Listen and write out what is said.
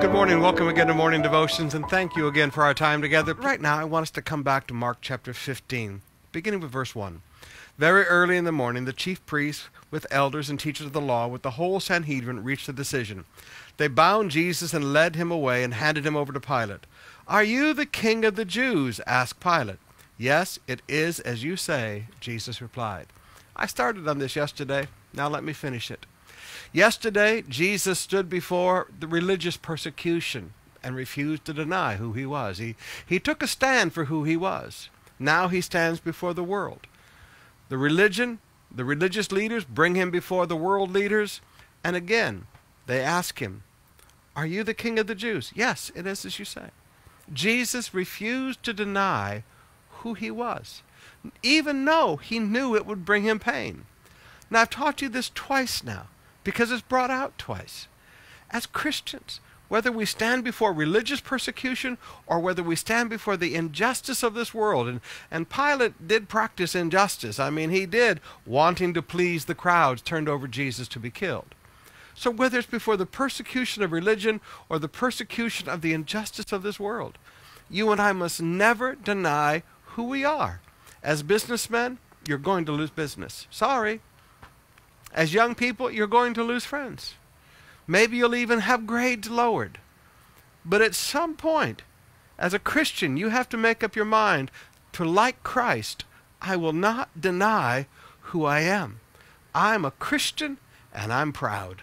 Good morning. Welcome again to Morning Devotions, and thank you again for our time together. Right now, I want us to come back to Mark chapter 15, beginning with verse 1. Very early in the morning, the chief priests, with elders and teachers of the law, with the whole Sanhedrin, reached a decision. They bound Jesus and led him away and handed him over to Pilate. Are you the king of the Jews? asked Pilate. Yes, it is as you say, Jesus replied. I started on this yesterday. Now let me finish it. Yesterday, Jesus stood before the religious persecution and refused to deny who he was. He, he took a stand for who he was. Now he stands before the world. The religion, the religious leaders bring him before the world leaders, and again, they ask him, Are you the king of the Jews? Yes, it is as you say. Jesus refused to deny who he was, even though he knew it would bring him pain. Now, I've taught you this twice now because it's brought out twice. As Christians, whether we stand before religious persecution or whether we stand before the injustice of this world, and, and Pilate did practice injustice. I mean, he did, wanting to please the crowds, turned over Jesus to be killed. So, whether it's before the persecution of religion or the persecution of the injustice of this world, you and I must never deny who we are. As businessmen, you're going to lose business. Sorry. As young people, you're going to lose friends. Maybe you'll even have grades lowered. But at some point, as a Christian, you have to make up your mind to, like Christ, I will not deny who I am. I'm a Christian and I'm proud.